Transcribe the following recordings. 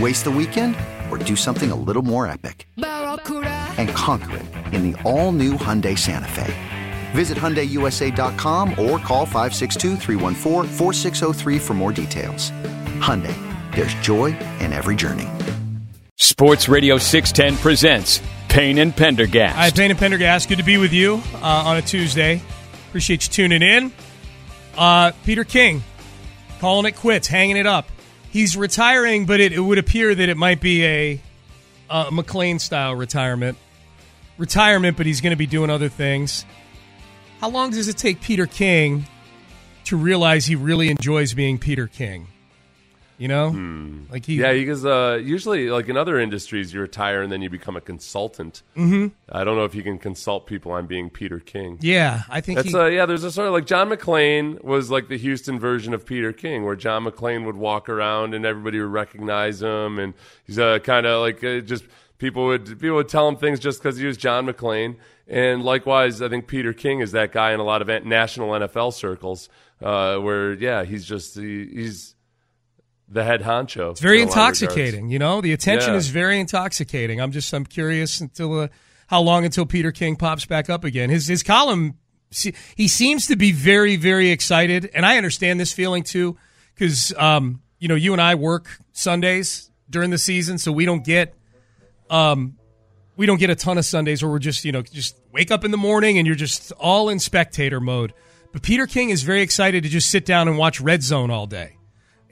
Waste the weekend or do something a little more epic? And conquer it in the all new Hyundai Santa Fe. Visit HyundaiUSA.com or call 562 for more details. Hyundai, there's joy in every journey. Sports Radio 610 presents Payne and Pendergast. Hi, Payne and Pendergast. Good to be with you uh, on a Tuesday. Appreciate you tuning in. Uh, Peter King calling it quits, hanging it up. He's retiring, but it, it would appear that it might be a, a McClain style retirement. Retirement, but he's going to be doing other things. How long does it take Peter King to realize he really enjoys being Peter King? You know, Hmm. like he Yeah, because uh, usually, like in other industries, you retire and then you become a consultant. Mhm. I don't know if you can consult people on being Peter King. Yeah, I think That's he- uh, yeah. There's a sort of like John McClain was like the Houston version of Peter King, where John McClain would walk around and everybody would recognize him, and he's uh, kind of like uh, just people would people would tell him things just because he was John McClain. And likewise, I think Peter King is that guy in a lot of national NFL circles, uh, where yeah, he's just he, he's the head honcho. It's very in a lot of regards. intoxicating. You know, the attention Yeah. is very intoxicating. I'm just I'm curious until uh, how long until Peter King pops back up again. His his column he seems to be very very excited, and I understand this feeling too because um, you know you and I work Sundays during the season, so we don't get um we don't get a ton of Sundays where we're just you know just wake up in the morning and you're just all in spectator mode. But Peter King is very excited to just sit down and watch Red Zone all day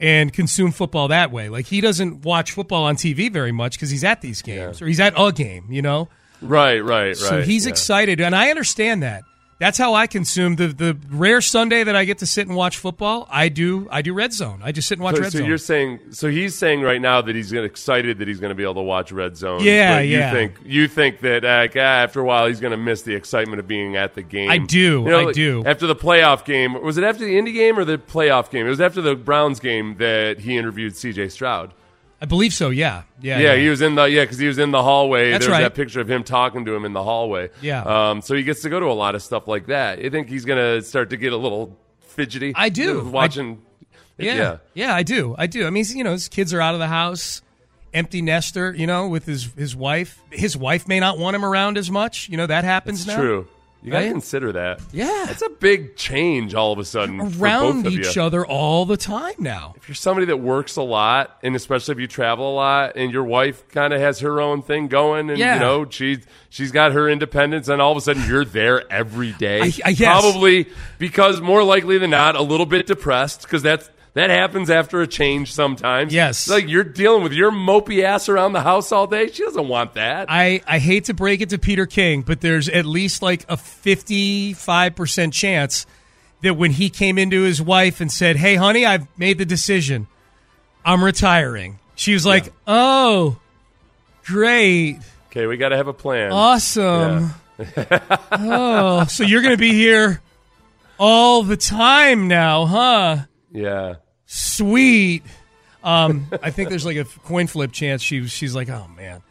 and consume football that way. Like he doesn't watch football on TV very much because he's at these games or he's at a game, you know. Right, right, right. So he's yeah. excited, and I understand that. That's how I consume the the rare Sunday that I get to sit and watch football. I do I do Red Zone. I just sit and watch so, Red so Zone. you're saying so he's saying right now that he's excited that he's going to be able to watch Red Zone. Yeah, but you think you think that uh, after a while he's going to miss the excitement of being at the game. I do, You know, I like, do. After the playoff game, was it after the Indy game or the playoff game? It was after the Browns game that he interviewed C.J. Stroud. I believe so. Yeah, yeah, Yeah, he was in the yeah because he was in the hallway. That's There's right. that picture of him talking to him in the hallway. Yeah. Um, so he gets to go to a lot of stuff like that. I think he's going to start to get a little fidgety. I do. watching. Yeah. yeah. yeah, I do. I do. I mean, you know, his kids are out of the house, empty nester. You know, with his his wife. His wife may not want him around as much. You know, that happens It's now. true. You got to Right? consider that. Yeah. It's a big change all of a sudden. for both Around of each you. other all the time now. If you're somebody that works a lot, and especially if you travel a lot, and your wife kind of has her own thing going, and Yeah. you know she she's got her independence, and all of a sudden you're there every day. I- I- yes. Probably because more likely than not, a little bit depressed because that's that happens after a change sometimes. Yes. like you're dealing with your mopey ass around the house all day. She doesn't want that. I, I hate to break it to Peter King, but there's at least like a 55% chance that when he came into his wife and said, Hey, honey, I've made the decision. I'm retiring. She was like, Oh, great. okay, we got to have a plan. Awesome. oh, so you're going to be here all the time now, huh? Yeah. Sweet. Um, I think there's like a coin flip chance. She she's like, oh man.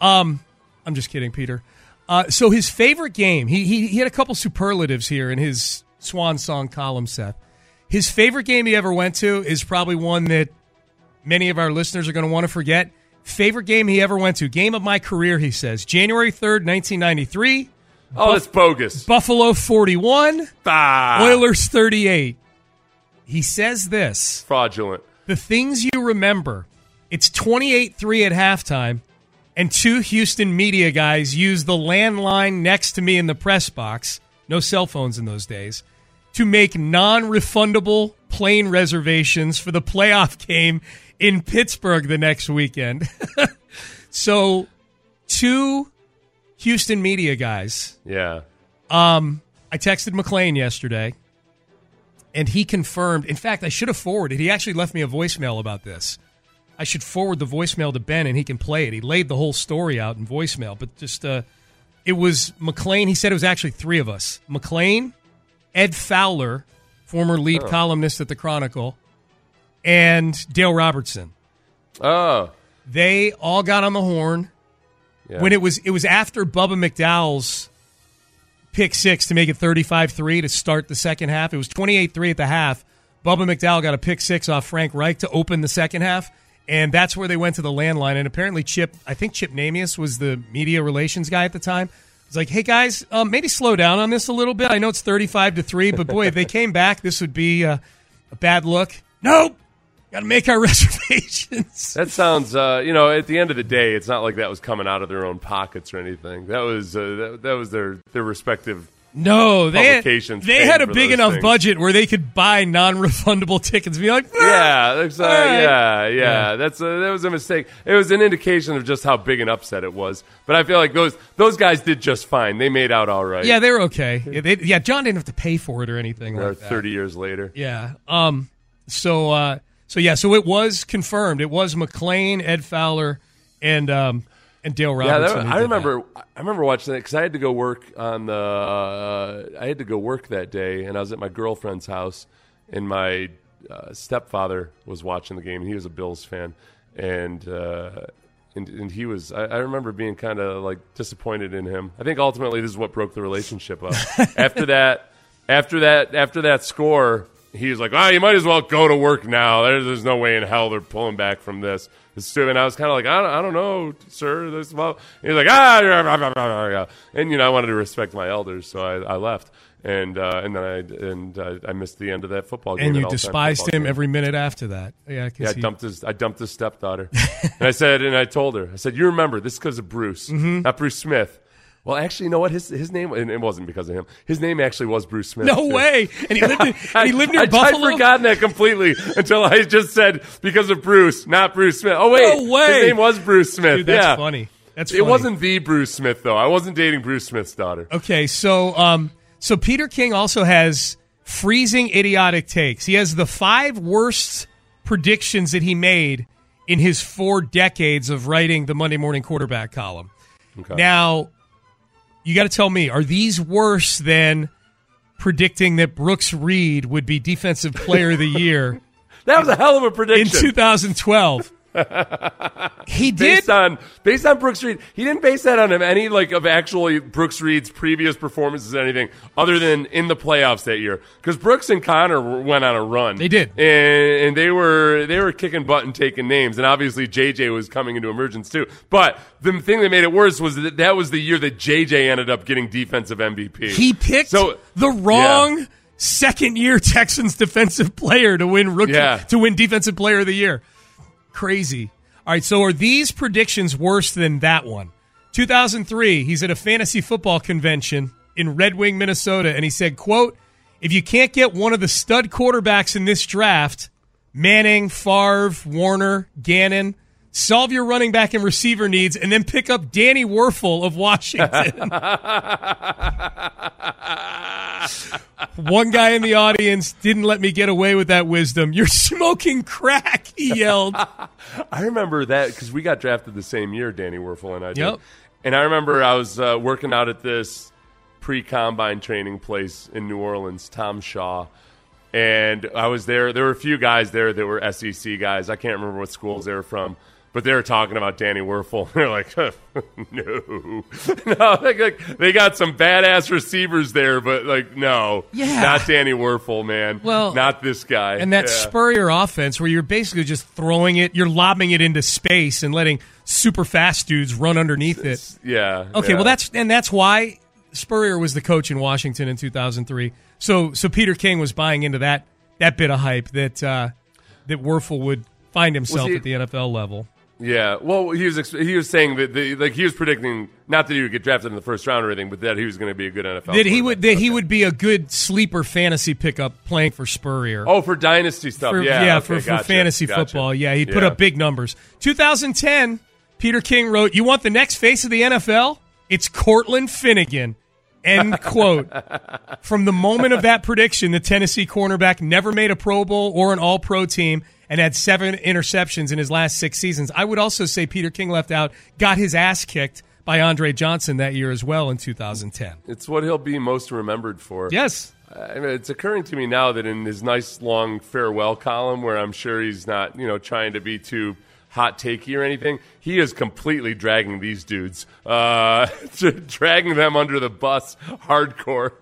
Um, I'm just kidding, Peter. Uh, so his favorite game. He, he he had a couple superlatives here in his swan song column, Seth. His favorite game he ever went to is probably one that many of our listeners are going to want to forget. Favorite game he ever went to, game of my career, he says. January 3rd, 1993. Oh, that's bogus. Buffalo 41, Ah, Oilers 38. He says this fraudulent. the things you remember. It's 28 3 at halftime, and two Houston media guys use the landline next to me in the press box. No cell phones in those days. To make non refundable plane reservations for the playoff game in Pittsburgh the next weekend. so, two Houston media guys Yeah. um, I texted McClain yesterday, and he confirmed. In fact, I should have forwarded. He actually left me a voicemail about this. I should forward the voicemail to Ben, and he can play it. He laid the whole story out in voicemail, but just uh, it was McClain. He said it was actually three of us: McClain, Ed Fowler, former lead columnist at the Chronicle, and Dale Robertson. Oh. They all got on the horn Yeah. when it was it was after Bubba McDowell's pick six to make it 35-3 to start the second half. It was 28-3 at the half. Bubba McDowell got a pick six off Frank Reich to open the second half, and that's where they went to the landline. And apparently, Chip, I think Chip Namias was the media relations guy at the time. Was like, hey guys, um, maybe slow down on this a little bit. I know it's 35 to three, but boy, if they came back, this would be uh, a bad look. Nope, got to make our reservations. That sounds, uh, you know, at the end of the day, it's not like that was coming out of their own pockets or anything. That was uh, that, that was their their respective. No, they had, they had a big enough things. budget where they could buy non-refundable tickets and be like, "Ah!" Yeah, uh, right. yeah, yeah, Yeah. That's a, that was a mistake. It was an indication of just how big an upset it was. But I feel like those those guys did just fine. They made out all right. yeah, they were okay. Yeah, they, yeah, John didn't have to pay for it or anything Uh, like that. Thirty years later. Yeah. Um. So. Uh. So yeah. So it was confirmed. It was McClain, Ed Fowler, and um and Dale Robertson. Yeah, that, I remember. I remember watching that because I had to go work on the. Uh, I had to go work that day, and I was at my girlfriend's house, and my uh, stepfather was watching the game. and He was a Bills fan, and uh, and, and he was. I, I remember being kind of like disappointed in him. I think ultimately this is what broke the relationship up. after that, after that, after that score, he was like, "Ah, you might as well go to work now. There's, there's no way in hell they're pulling back from this." And I was kind of like, I don't, I don't know, sir. This well, he's like, ah, blah, blah, blah, blah, blah." and you know, I wanted to respect my elders, so I, I left, and uh, and then I and I, I missed the end of that football game. And you despised him game. every minute after that. Yeah. Yeah, I he- dumped his. I dumped his stepdaughter, and I said, and I told her, I said, you remember this because of Bruce, Mm-hmm. not Bruce Smith. Well, actually, you know what? His his name, and it wasn't because of him. His name actually was Bruce Smith. No too. way. And he lived. In, and he lived near I, Buffalo. I'd forgotten that completely until I just said because of Bruce, not Bruce Smith. Oh wait, No way. his name was Bruce Smith. Dude, that's yeah. funny. That's It wasn't the Bruce Smith though. I wasn't dating Bruce Smith's daughter. Okay, so um, so Peter King also has freezing idiotic takes. He has the five worst predictions that he made in his four decades of writing the Monday Morning Quarterback column. Okay. Now, you got to tell me, are these worse than predicting that Brooks Reed would be Defensive Player of the Year that was a hell of a prediction in 2012? he did. based on based on Brooks Reed. He didn't base that on any like of actually Brooks Reed's previous performances or anything other than in the playoffs that year. Because Brooks and Connor went on a run. They did. and, and they were they were kicking butt and taking names. And obviously JJ was coming into emergence too. But the thing that made it worse was that that was the year that JJ ended up getting defensive MVP. He picked So- the wrong second year Texans defensive player to win rookie Yeah. to win defensive player of the year. Crazy. All right, so are these predictions worse than that one? 2003, he's at a fantasy football convention in Red Wing, Minnesota, and he said, quote, if you can't get one of the stud quarterbacks in this draft, Manning, Favre, Warner, Gannon, solve your running back and receiver needs, and then pick up Danny Wuerffel of Washington. One guy in the audience didn't let me get away with that wisdom. You're smoking crack, he yelled. I remember that because we got drafted the same year, Danny Wuerffel and I did. Yep. And I remember I was uh, working out at this pre-combine training place in New Orleans, Tom Shaw, and I was there. There were a few guys there that were SEC guys. I can't remember what schools they were from, but they were talking about Danny Wuerffel. They're like, no, no, like, like, they got some badass receivers there, but like, no, Yeah. not Danny Wuerffel, man. Well, not this guy. And that Yeah. Spurrier offense, where you're basically just throwing it, you're lobbing it into space and letting super fast dudes run underneath it. yeah. Okay, yeah. well that's and that's why Spurrier was the coach in Washington in 2003. So so Peter King was buying into that that bit of hype that uh, that Wuerffel would find himself at the NFL level. Yeah, well, he was ex- he was saying that the, like he was predicting not that he would get drafted in the first round or anything, but that he was going to be a good NFL. That he would that quarterback. he would be a good sleeper fantasy pickup playing for Spurrier. Oh, for dynasty stuff, for, yeah, okay, for, for gotcha, fantasy gotcha. football. Yeah, put Yeah. up big numbers. 2010, Peter King wrote, "You want the next face of the NFL? It's Cortland Finnegan." End quote. From the moment of that prediction, the Tennessee cornerback never made a Pro Bowl or an All Pro team and had seven interceptions in his last six seasons. I would also say Peter King left out, got his ass kicked by Andre Johnson that year as well in 2010. It's what he'll be most remembered for. Yes. I mean, it's occurring to me now that in his nice long farewell column, where I'm sure he's not, you know, trying to be too hot takey or anything, he is completely dragging these dudes, uh, dragging them under the bus, hardcore.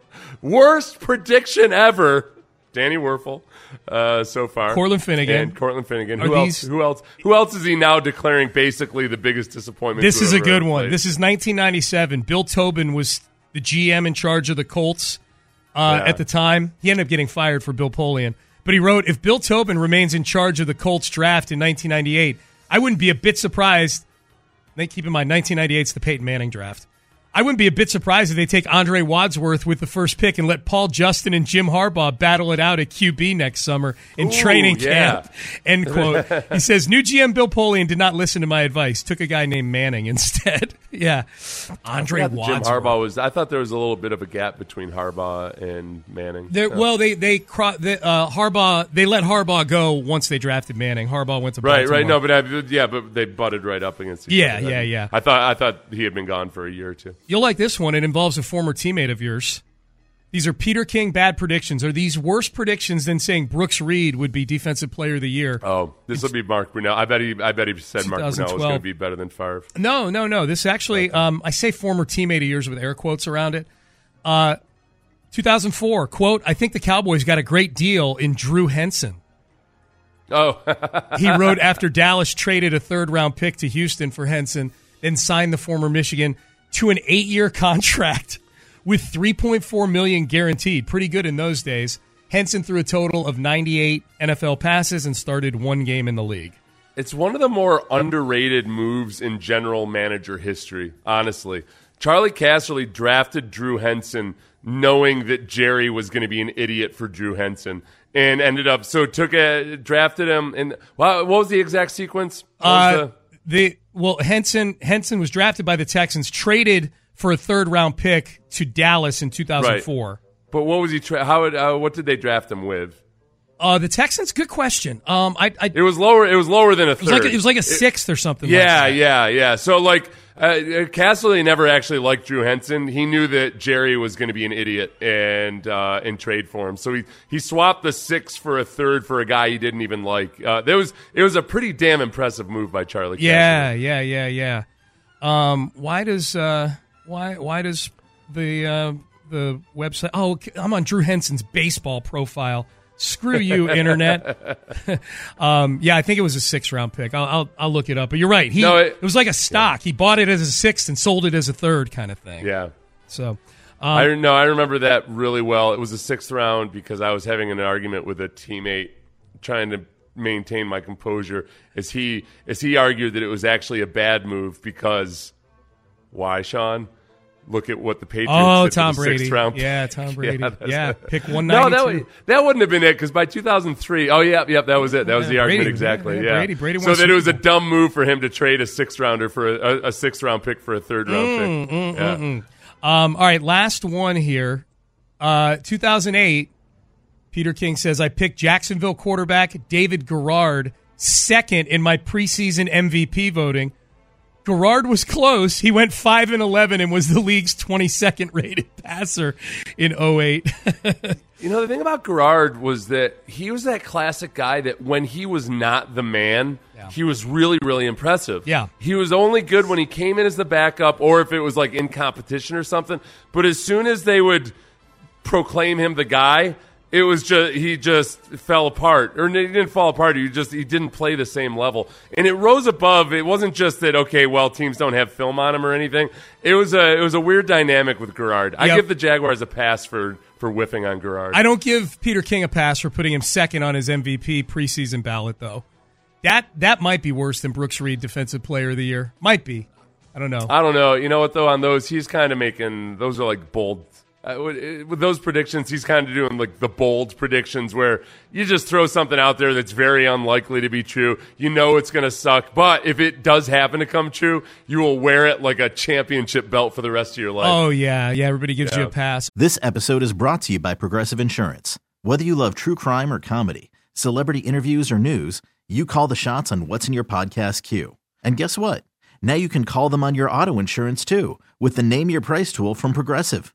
Worst prediction ever, Danny Wuerffel, uh, so far. Cortland Finnegan. and Cortland Finnegan. Are Who else? Who else? Who else is he now declaring basically the biggest disappointment? This is a good one. played? This is 1997. Bill Tobin was the GM in charge of the Colts uh, Yeah. at the time. He ended up getting fired for Bill Polian. But he wrote, if Bill Tobin remains in charge of the Colts draft in 1998, I wouldn't be a bit surprised. They keep in mind 1998 is the Peyton Manning draft. I wouldn't be a bit surprised if they take Andre Wadsworth with the first pick and let Paul Justin and Jim Harbaugh battle it out at QB next summer in Ooh, training yeah. camp. End quote. he says, New GM Bill Polian did not listen to my advice. Took a guy named Manning instead. yeah. Andre forgot Jim Harbaugh was. I thought there was a little bit of a gap between Harbaugh and Manning. There, Yeah. Well, they they, cro- the, uh, Harbaugh they let Harbaugh go once they drafted Manning. Harbaugh went to Right, Baltimore. right. No, but I, yeah, but they butted right up against each Yeah, other. yeah, yeah. I thought I thought he had been gone for a year or two. You'll like this one. It involves a former teammate of yours. These are Peter King bad predictions. Are these worse predictions than saying Brooks Reed would be Defensive Player of the Year? Oh, this will be Mark Brunell. I bet he. I bet he said Mark Brunell was going to be better than Favre. No, no, no. This actually, um, I say former teammate of yours with air quotes around it. Uh, 2004, quote, I think the Cowboys got a great deal in Drew Henson. Oh, He wrote after Dallas traded a third round pick to Houston for Henson, then signed the former Michigan to an eight year contract with 3.4 million guaranteed. Pretty good in those days. Henson threw a total of 98 NFL passes and started one game in the league. it's one of the more underrated moves in general manager history. Honestly, Charlie Casserly drafted Drew Henson knowing that Jerry was going to be an idiot for Drew Henson. And ended up so took a drafted him and wow, what was the exact sequence? Uh, the well, Henson Henson was drafted by the Texans, traded for a third round pick to Dallas in 2004. But what was he? Tra- how? Would, uh, what did they draft him with? Uh, the Texans, good question. Um, I, I It was lower. It was lower than a it third. was like a, it was like a sixth or something. like yeah, that. yeah, yeah. So like, uh, Castle never actually liked Drew Henson. He knew that Jerry was going to be an idiot and uh, and trade for him. So he he swapped the six for a third for a guy he didn't even like. Uh, there was it was a pretty damn impressive move by Charlie. Yeah, yeah, yeah, yeah. Um, why does uh, why why does the uh, the website? Oh, I'm on Drew Henson's baseball profile. Screw you, internet. um, yeah, I think it was a six round pick. I'll, I'll I'll look it up. But you're right. He No, it, it- was like a stock. He bought it as a sixth and sold it as a third kind of thing. yeah. So I no, I remember that really well. It was a sixth round because I was having an argument with a teammate, trying to maintain my composure. As he as he argued that it was actually a bad move because why, Sean? Look at what the Patriots Oh, did Tom the Brady. sixth round. Yeah, Tom Brady. that's Yeah, pick one No, 192. that would, that wouldn't have been it because by 2003, oh yeah, yep, that was it. That was Yeah, the argument Brady, exactly. yeah, Yeah, Brady- Brady so that it was a dumb move for him to trade a sixth rounder for a, a, a sixth round pick for a third round Mm, pick. yeah. Um, all right, last one here. Uh, 2008, Peter King says, I picked Jacksonville quarterback David Garrard second in my preseason MVP voting. Garrard was close. He went 5 and 11 and was the league's 22nd rated passer in 08. You know, the thing about Garrard was that he was that classic guy that when he was not the man, he was really, really impressive. Yeah. He was only good when he came in as the backup or if it was like in competition or something. But as soon as they would proclaim him the guy, it was just he just fell apart, or he didn't fall apart. He just he didn't play the same level, and it rose above. It wasn't just that okay, well teams don't have film on him or anything. It was a it was a weird dynamic with Garrard. I give the Jaguars a pass for for whiffing on Garrard. I don't give Peter King a pass for putting him second on his MVP preseason ballot, though. That that might be worse than Brooks Reed Defensive Player of the Year. Might be. I don't know. I don't know. You know what though? On those, he's kind of making those are like bold. Uh, with, with those predictions, he's kind of doing like the bold predictions where you just throw something out there that's very unlikely to be true. You know it's going to suck, but if it does happen to come true, you will wear it like a championship belt for the rest of your life. Oh yeah, yeah. Everybody gives you a pass. This episode is brought to you by Progressive Insurance. Whether you love true crime or comedy, celebrity interviews or news, you call the shots on what's in your podcast queue. And guess what? Now you can call them on your auto insurance too with the Name Your Price tool from Progressive.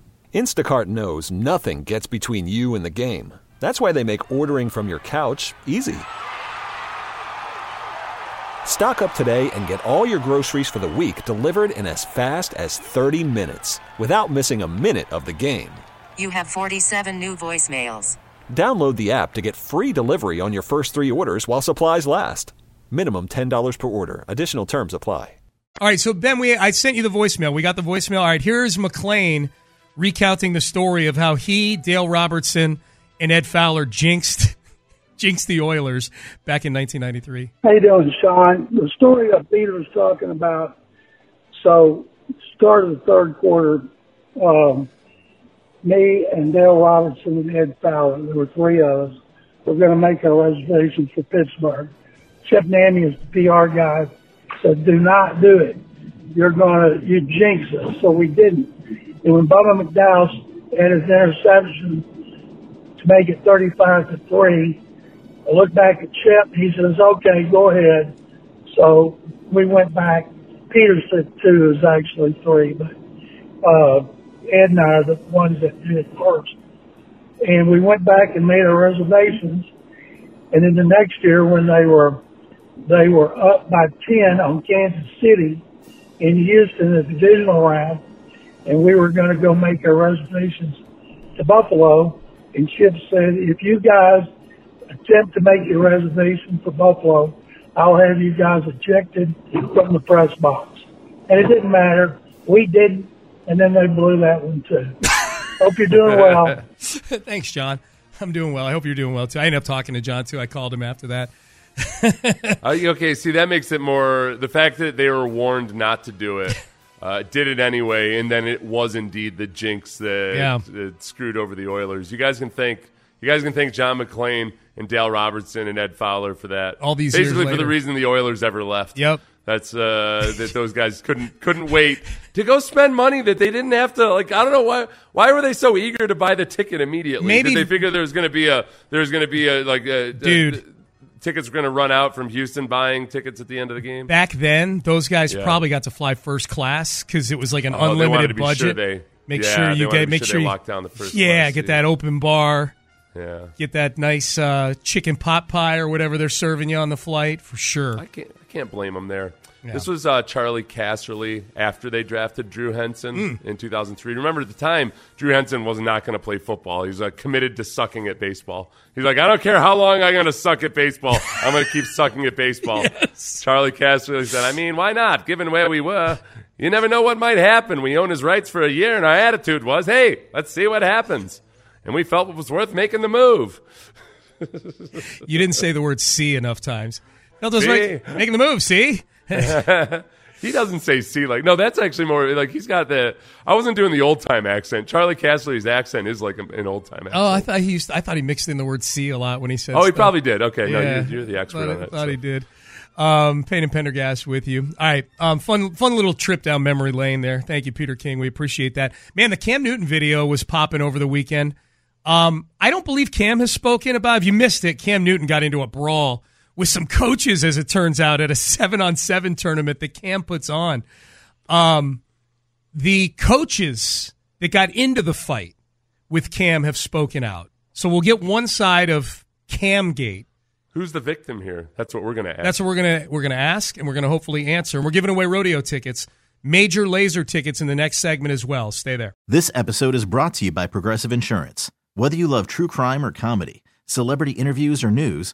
Instacart knows nothing gets between you and the game. That's why they make ordering from your couch easy. Stock up today and get all your groceries for the week delivered in as fast as 30 minutes without missing a minute of the game. You have 47 new voicemails. Download the app to get free delivery on your first three orders while supplies last. Minimum $10 per order. Additional terms apply. All right, so Ben, we I sent you the voicemail. We got the voicemail. All right, here's McClain recounting the story of how he, Dale Robertson, and Ed Fowler jinxed jinxed the Oilers back in 1993. How you doing, Sean? The story that Peter was talking about. So, start of the third quarter, um, me and Dale Robertson and Ed Fowler, there were three of us, were going to make our reservations for Pittsburgh. Chip Namias the PR guy, said, "Do not do it. You're going to you jinx us." So we didn't. And when Bubba McDowell had his interception to make it 35 to three. I looked back at Chip. He says, okay, go ahead. So we went back. Peter said two is actually three, but, uh, Ed and I are the ones that did it first. And we went back and made our reservations. And then the next year when they were, they were up by 10 on Kansas City in Houston, the divisional round, and we were going to go make our reservations to Buffalo. And Chip said, if you guys attempt to make your reservation for Buffalo, I'll have you guys ejected from the press box. And it didn't matter. We didn't. And then they blew that one too. Hope you're doing well. Thanks, John. I'm doing well. I hope you're doing well too. I ended up talking to John too. I called him after that. Uh, okay, see that makes it more the fact that they were warned not to do it. Uh, did it anyway, and then it was indeed the jinx that, Yeah. that screwed over the Oilers. You guys can thank you guys can thank John McClain and Dale Robertson and Ed Fowler for that. All these years basically for the reason the Oilers ever left. Yep. That's uh, that those guys couldn't couldn't wait to go spend money that they didn't have to like I don't know why why were they so eager to buy the ticket immediately? Maybe- Did they figure there was going to be a there was going to be a like a, Dude. a- tickets were going to run out from Houston buying tickets at the end of the game? Back then, those guys Yeah. probably got to fly first class because it was like an Oh, unlimited budget. sure they- make yeah, sure you get make sure sure you locked down the first Yeah, get seat. that open bar. Yeah. Get that nice uh, chicken pot pie or whatever they're serving you on the flight for sure. I can't I can't blame them there. Yeah. This was uh, Charlie Casserly after they drafted Drew Henson Hmm. in 2003. Remember at the time, Drew Henson was not going to play football. He was uh, committed to sucking at baseball. He's like, I don't care how long I'm going to suck at baseball. I'm going to keep sucking at baseball. Charlie Casserly said, I mean, why not? Given where we were, You never know what might happen. We own his rights for a year, and our attitude was, hey, let's see what happens. And we felt it was worth making the move. You didn't say the word "see" enough times. No, those See? right, making the move. See, He doesn't say "see" like no. That's actually more like he's got the. I wasn't doing the old time accent. Charlie Casserly's accent is like an old time accent. oh, I thought he used. I thought he mixed in the word "see" a lot when he said. Oh, he stuff. probably did. Okay, no, you're, you're the expert thought, on that. Thought so. he did. Um, Payne and Pendergast with you. All right, um, fun, fun little trip down memory lane there. Thank you, Peter King. We appreciate that. Man, the Cam Newton video was popping over the weekend. Um, I don't believe Cam has spoken about. If you missed it, Cam Newton got into a brawl with some coaches, as it turns out, at a seven-on-seven tournament that Cam puts on. Um, the coaches that got into the fight with Cam have spoken out. So we'll get one side of Camgate. Who's the victim here? That's what we're going to ask. That's what we're gonna we're gonna ask, and we're gonna hopefully answer. And we're giving away rodeo tickets, major laser tickets in the next segment as well. Stay there. This episode is brought to you by Progressive Insurance. Whether you love true crime or comedy, celebrity interviews or news,